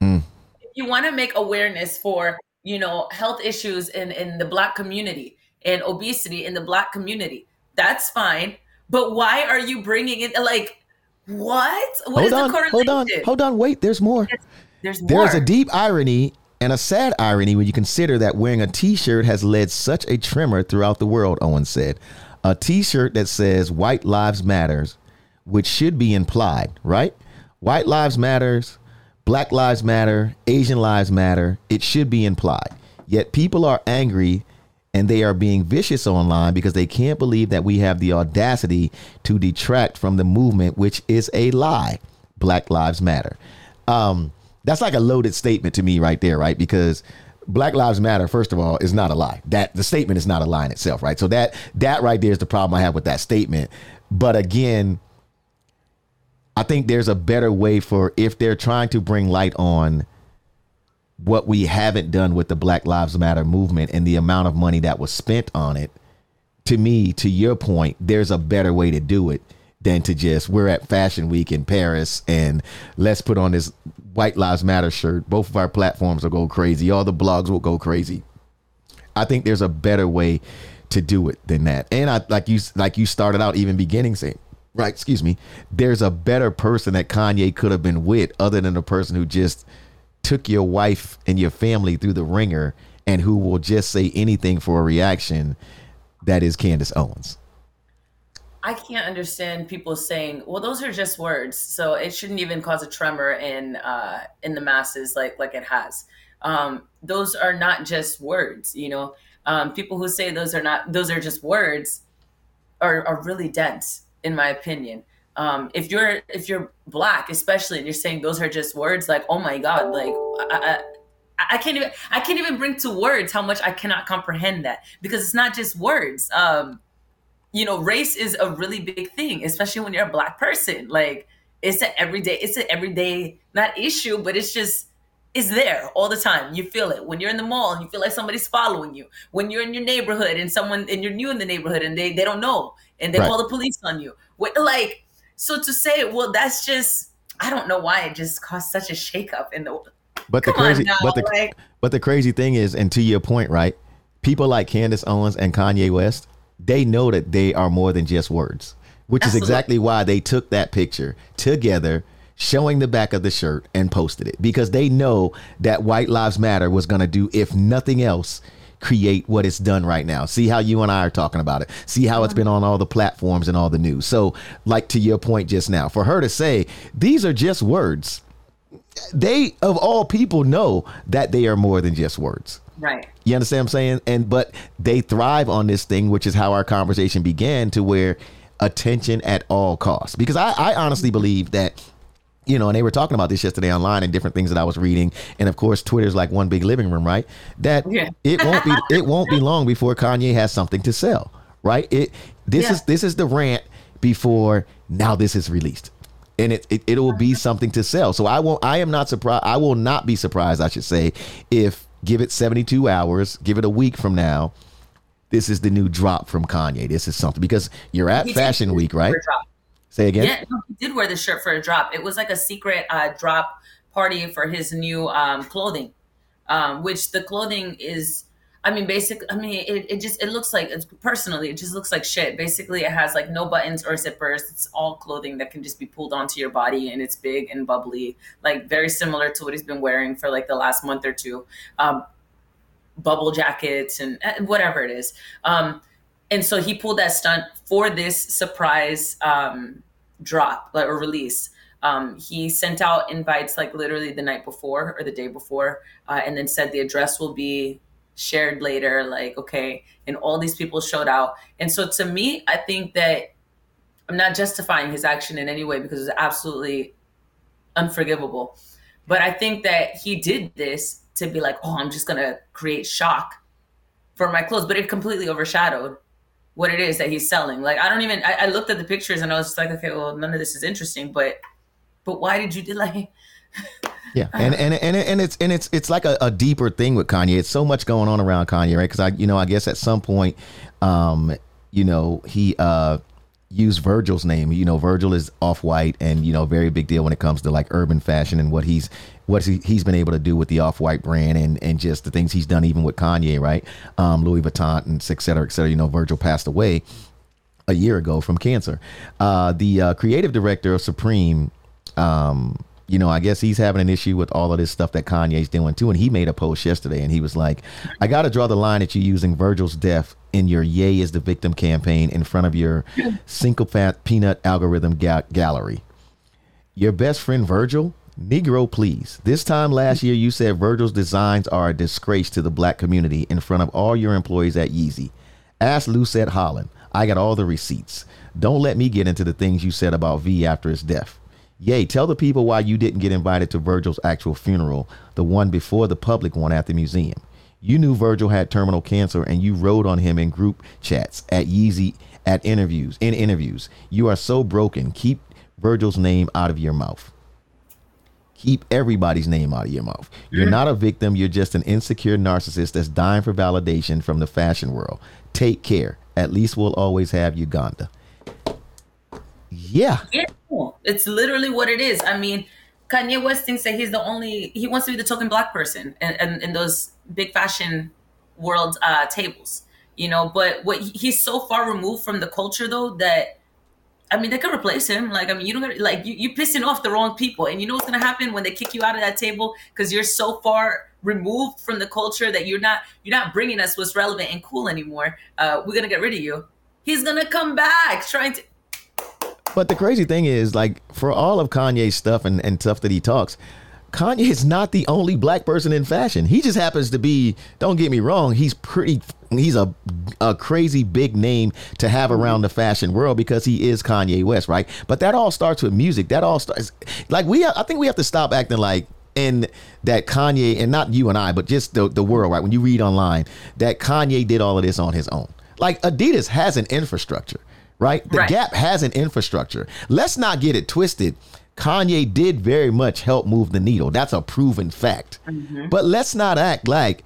Mm. If you want to make awareness for you know health issues in in the black community and obesity in the black community, that's fine. But why are you bringing it like? What? What hold on, hold on, hold on. Wait, there's more. There's, there's more. There's a deep irony and a sad irony when you consider that wearing a t shirt has led such a tremor throughout the world, Owen said. A t shirt that says White Lives Matters, which should be implied, right? White Lives Matters, Black Lives Matter, Asian Lives Matter, it should be implied. Yet people are angry and they are being vicious online because they can't believe that we have the audacity to detract from the movement, which is a lie. Black Lives Matter. Um, that's like a loaded statement to me right there, right? Because Black Lives Matter, first of all, is not a lie. That the statement is not a lie in itself, right? So that that right there is the problem I have with that statement. But again, I think there's a better way for if they're trying to bring light on what we haven't done with the Black Lives Matter movement and the amount of money that was spent on it. To me, to your point, there's a better way to do it than to just we're at Fashion Week in Paris and let's put on this White Lives Matter shirt. Both of our platforms will go crazy. All the blogs will go crazy. I think there's a better way to do it than that. And I like you like you started out even beginning saying, right, excuse me, there's a better person that Kanye could have been with other than the person who just took your wife and your family through the ringer and who will just say anything for a reaction that is Candace Owens. I can't understand people saying, "Well, those are just words, so it shouldn't even cause a tremor in uh, in the masses like like it has." Um, those are not just words, you know. Um, people who say those are not those are just words are, are really dense, in my opinion. Um, if you're if you're black, especially, and you're saying those are just words, like oh my god, like I, I, I can't even I can't even bring to words how much I cannot comprehend that because it's not just words. Um, you know, race is a really big thing, especially when you're a black person. Like it's an everyday, it's an everyday not issue, but it's just it's there all the time. You feel it when you're in the mall and you feel like somebody's following you. When you're in your neighborhood and someone and you're new in the neighborhood and they they don't know and they right. call the police on you. What Like so to say, well, that's just I don't know why it just caused such a shakeup in the. But the crazy, now, but the like, but the crazy thing is, and to your point, right? People like Candace Owens and Kanye West they know that they are more than just words, which Absolutely. is exactly why they took that picture together showing the back of the shirt and posted it because they know that White Lives Matter was going to do, if nothing else, create what it's done right now. See how you and I are talking about it. See how it's been on all the platforms and all the news. So, like to your point just now, for her to say, these are just words, they, of all people, know that they are more than just words. Right. You understand what I'm saying? And but they thrive on this thing, which is how our conversation began to where attention at all costs. Because I, I honestly believe that you know, and they were talking about this yesterday online and different things that I was reading. And of course, Twitter's like one big living room, right? That yeah. it won't be it won't be long before Kanye has something to sell, right? It this yeah. is this is the rant before now this is released. And it, it it will be something to sell. So I won't I am not surprised I will not be surprised, I should say, if give it 72 hours, give it a week from now. This is the new drop from Kanye. This is something because you're at Fashion Week, right? Say again. Yeah, he did wear the shirt for a drop. It was like a secret uh, drop party for his new um, clothing, um, which the clothing is I mean, basic. I mean, it, it just it looks like it's personally, it just looks like shit. Basically, it has like no buttons or zippers. It's all clothing that can just be pulled onto your body, and it's big and bubbly, like very similar to what he's been wearing for like the last month or two. Um, bubble jackets and, and whatever it is. Um, and so he pulled that stunt for this surprise um, drop like, or release. Um, he sent out invites like literally the night before or the day before, uh, and then said the address will be shared later, like, okay, and all these people showed out. And so to me, I think that I'm not justifying his action in any way because it's absolutely unforgivable. But I think that he did this to be like, oh, I'm just gonna create shock for my clothes, but it completely overshadowed what it is that he's selling. Like I don't even I, I looked at the pictures and I was like, okay, well, none of this is interesting, but but why did you do like yeah, and and and and it's and it's it's like a, a, deeper thing with Kanye. It's so much going on around Kanye, right? Because I, you know, I guess at some point, um, you know, he uh used Virgil's name. You know, Virgil is off white, and you know, very big deal when it comes to like urban fashion and what he's what he, he's been able to do with the off white brand and and just the things he's done even with Kanye, right? Um, Louis Vuitton and et cetera, et cetera. You know, Virgil passed away a year ago from cancer. Uh, the uh, creative director of Supreme. Um, you know, I guess he's having an issue with all of this stuff that Kanye's doing too. And he made a post yesterday and he was like, I got to draw the line at you using Virgil's death in your Yay is the Victim campaign in front of your Sycophant Peanut algorithm ga- gallery. Your best friend Virgil, Negro, please. This time last year, you said Virgil's designs are a disgrace to the black community in front of all your employees at Yeezy. Ask Lucette Holland. I got all the receipts. Don't let me get into the things you said about V after his death. Yay, tell the people why you didn't get invited to Virgil's actual funeral, the one before the public one at the museum. You knew Virgil had terminal cancer and you wrote on him in group chats at Yeezy at interviews in interviews. You are so broken. Keep Virgil's name out of your mouth. Keep everybody's name out of your mouth. You're not a victim, you're just an insecure narcissist that's dying for validation from the fashion world. Take care. At least we'll always have Uganda. Yeah. Yeah. It's literally what it is. I mean, Kanye West thinks that he's the only he wants to be the token black person in, in, in, those big fashion world uh, tables, you know. But what he's so far removed from the culture though that I mean they could replace him. Like I mean you don't like you you pissing off the wrong people, and you know what's gonna happen when they kick you out of that table because you're so far removed from the culture that you're not you're not bringing us what's relevant and cool anymore. Uh, we're gonna get rid of you. He's gonna come back trying to but the crazy thing is, like, for all of Kanye's stuff and, and stuff that he talks, Kanye is not the only black person in fashion. He just happens to be, don't get me wrong, he's pretty he's a a crazy big name to have mm-hmm. around the fashion world because he is Kanye West, right? But that all starts with music. That all starts like we I think we have to stop acting like in that Kanye and not you and I, but just the the world, right? When you read online that Kanye did all of this on his own. Like Adidas has an infrastructure right? The right. Gap has an infrastructure. Let's not get it twisted. Kanye did very much help move the needle. That's a proven fact. Mm-hmm. But let's not act like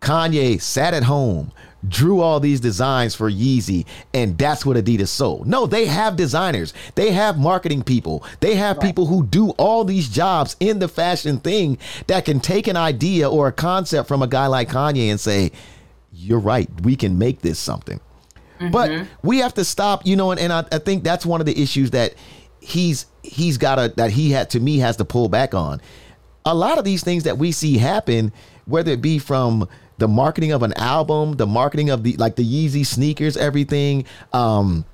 Kanye sat at home, drew all these designs for Yeezy, and that's what Adidas sold. No, they have designers, they have marketing people, they have right. people who do all these jobs in the fashion thing that can take an idea or a concept from a guy like Kanye and say, You're right, we can make this something. Mm-hmm. But we have to stop, you know, and, and I, I think that's one of the issues that he's he's got to that he had to me has to pull back on. A lot of these things that we see happen, whether it be from the marketing of an album, the marketing of the like the Yeezy sneakers, everything, um,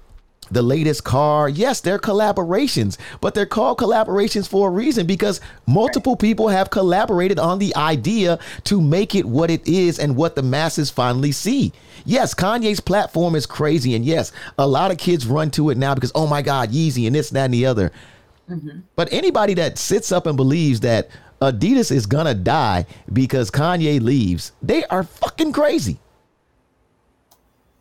the latest car. Yes, they're collaborations, but they're called collaborations for a reason because multiple people have collaborated on the idea to make it what it is and what the masses finally see. Yes, Kanye's platform is crazy, and yes, a lot of kids run to it now because, oh my God, Yeezy and this, that, and the other. Mm-hmm. But anybody that sits up and believes that Adidas is gonna die because Kanye leaves, they are fucking crazy.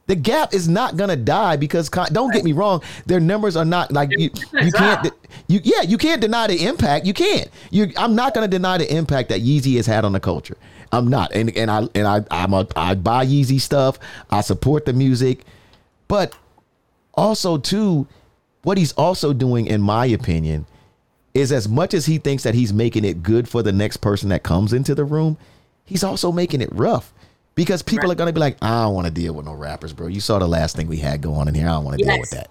The Gap is not gonna die because don't get me wrong, their numbers are not like you. You can't. You yeah, you can't deny the impact. You can't. You. I'm not gonna deny the impact that Yeezy has had on the culture. I'm not, and and I and I I'm a I buy Yeezy stuff. I support the music, but also too, what he's also doing, in my opinion, is as much as he thinks that he's making it good for the next person that comes into the room, he's also making it rough because people right. are going to be like, I don't want to deal with no rappers, bro. You saw the last thing we had going in here. I don't want to yes. deal with that.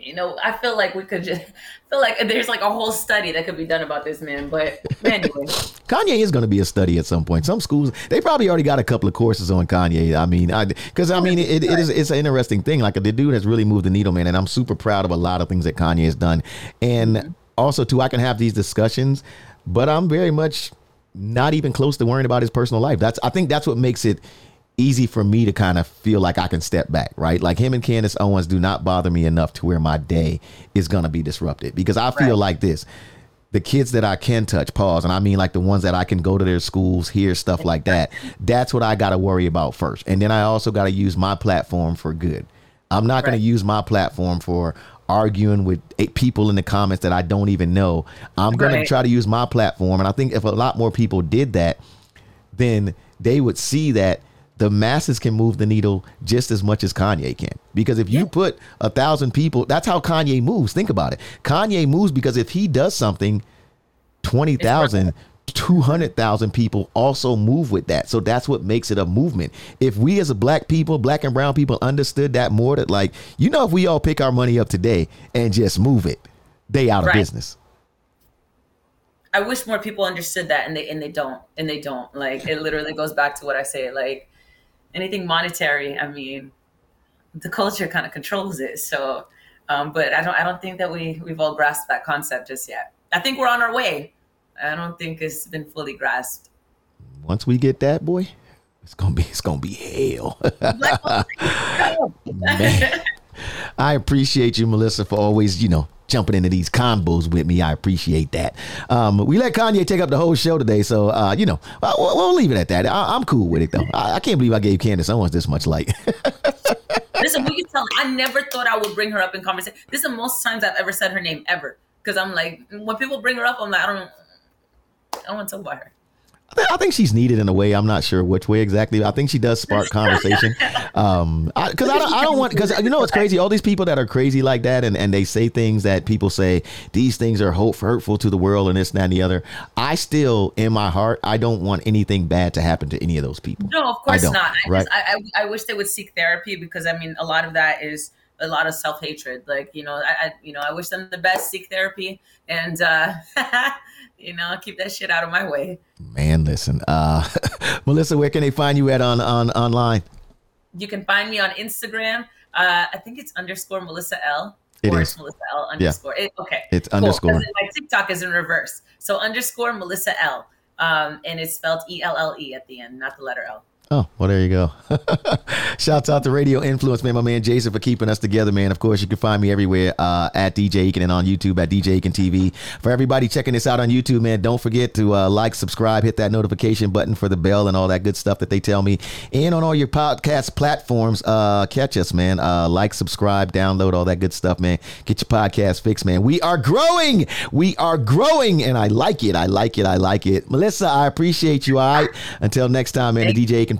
You know, I feel like we could just feel like there's like a whole study that could be done about this man. But anyway, Kanye is going to be a study at some point. Some schools they probably already got a couple of courses on Kanye. I mean, because I, I, mean, it, it is it's an interesting thing. Like the dude has really moved the needle, man, and I'm super proud of a lot of things that Kanye has done. And mm-hmm. also, too, I can have these discussions, but I'm very much not even close to worrying about his personal life. That's I think that's what makes it easy for me to kind of feel like I can step back, right? Like him and Candace Owens do not bother me enough to where my day is gonna be disrupted because I feel right. like this. The kids that I can touch, pause, and I mean like the ones that I can go to their schools, hear stuff like that. That's what I got to worry about first. And then I also got to use my platform for good. I'm not right. going to use my platform for arguing with people in the comments that I don't even know. I'm going right. to try to use my platform. And I think if a lot more people did that, then they would see that the masses can move the needle just as much as Kanye can. Because if you put a thousand people, that's how Kanye moves. Think about it. Kanye moves because if he does something, 20,000 200,000 people also move with that. So that's what makes it a movement. If we as a black people, black and brown people understood that more that like, you know if we all pick our money up today and just move it, they out of right. business. I wish more people understood that and they and they don't. And they don't. Like it literally goes back to what I say like anything monetary, I mean, the culture kind of controls it. So um, but I don't I don't think that we we've all grasped that concept just yet. I think we're on our way I don't think it's been fully grasped. Once we get that, boy, it's gonna be it's gonna be hell. I appreciate you, Melissa, for always you know jumping into these combos with me. I appreciate that. Um, we let Kanye take up the whole show today, so uh, you know we'll, we'll, leave it at that. I, am cool with it though. I, I, can't believe I gave Candace Owens this much light. Listen, we can tell. I never thought I would bring her up in conversation. This is the most times I've ever said her name ever. Because I'm like, when people bring her up, I'm like, I don't. I don't want to talk about her. I think she's needed in a way. I'm not sure which way exactly. I think she does spark conversation. Um, because I, I, don't, I don't want because you know it's crazy. All these people that are crazy like that, and, and they say things that people say these things are hope, hurtful to the world, and this and that and the other. I still, in my heart, I don't want anything bad to happen to any of those people. No, of course I not. I, right? Just, I, I, I wish they would seek therapy because I mean, a lot of that is a lot of self hatred. Like you know, I, I, you know I wish them the best. Seek therapy and. uh you know, keep that shit out of my way. Man, listen, uh, Melissa, where can they find you at on on online? You can find me on Instagram. Uh, I think it's underscore Melissa L. It or is. Melissa L underscore. Yeah. It, okay. It's cool. underscore. My TikTok is in reverse. So underscore Melissa L. Um, and it's spelled E L L E at the end, not the letter L. Oh, well, there you go. Shouts out to Radio Influence, man. My man Jason for keeping us together, man. Of course, you can find me everywhere uh, at DJ Aiken and on YouTube at DJ Aiken TV. For everybody checking this out on YouTube, man, don't forget to uh, like, subscribe, hit that notification button for the bell and all that good stuff that they tell me. And on all your podcast platforms, uh, catch us, man. Uh, like, subscribe, download all that good stuff, man. Get your podcast fixed, man. We are growing. We are growing, and I like it. I like it. I like it. Melissa, I appreciate you. All right. Until next time, man. The DJ Aiken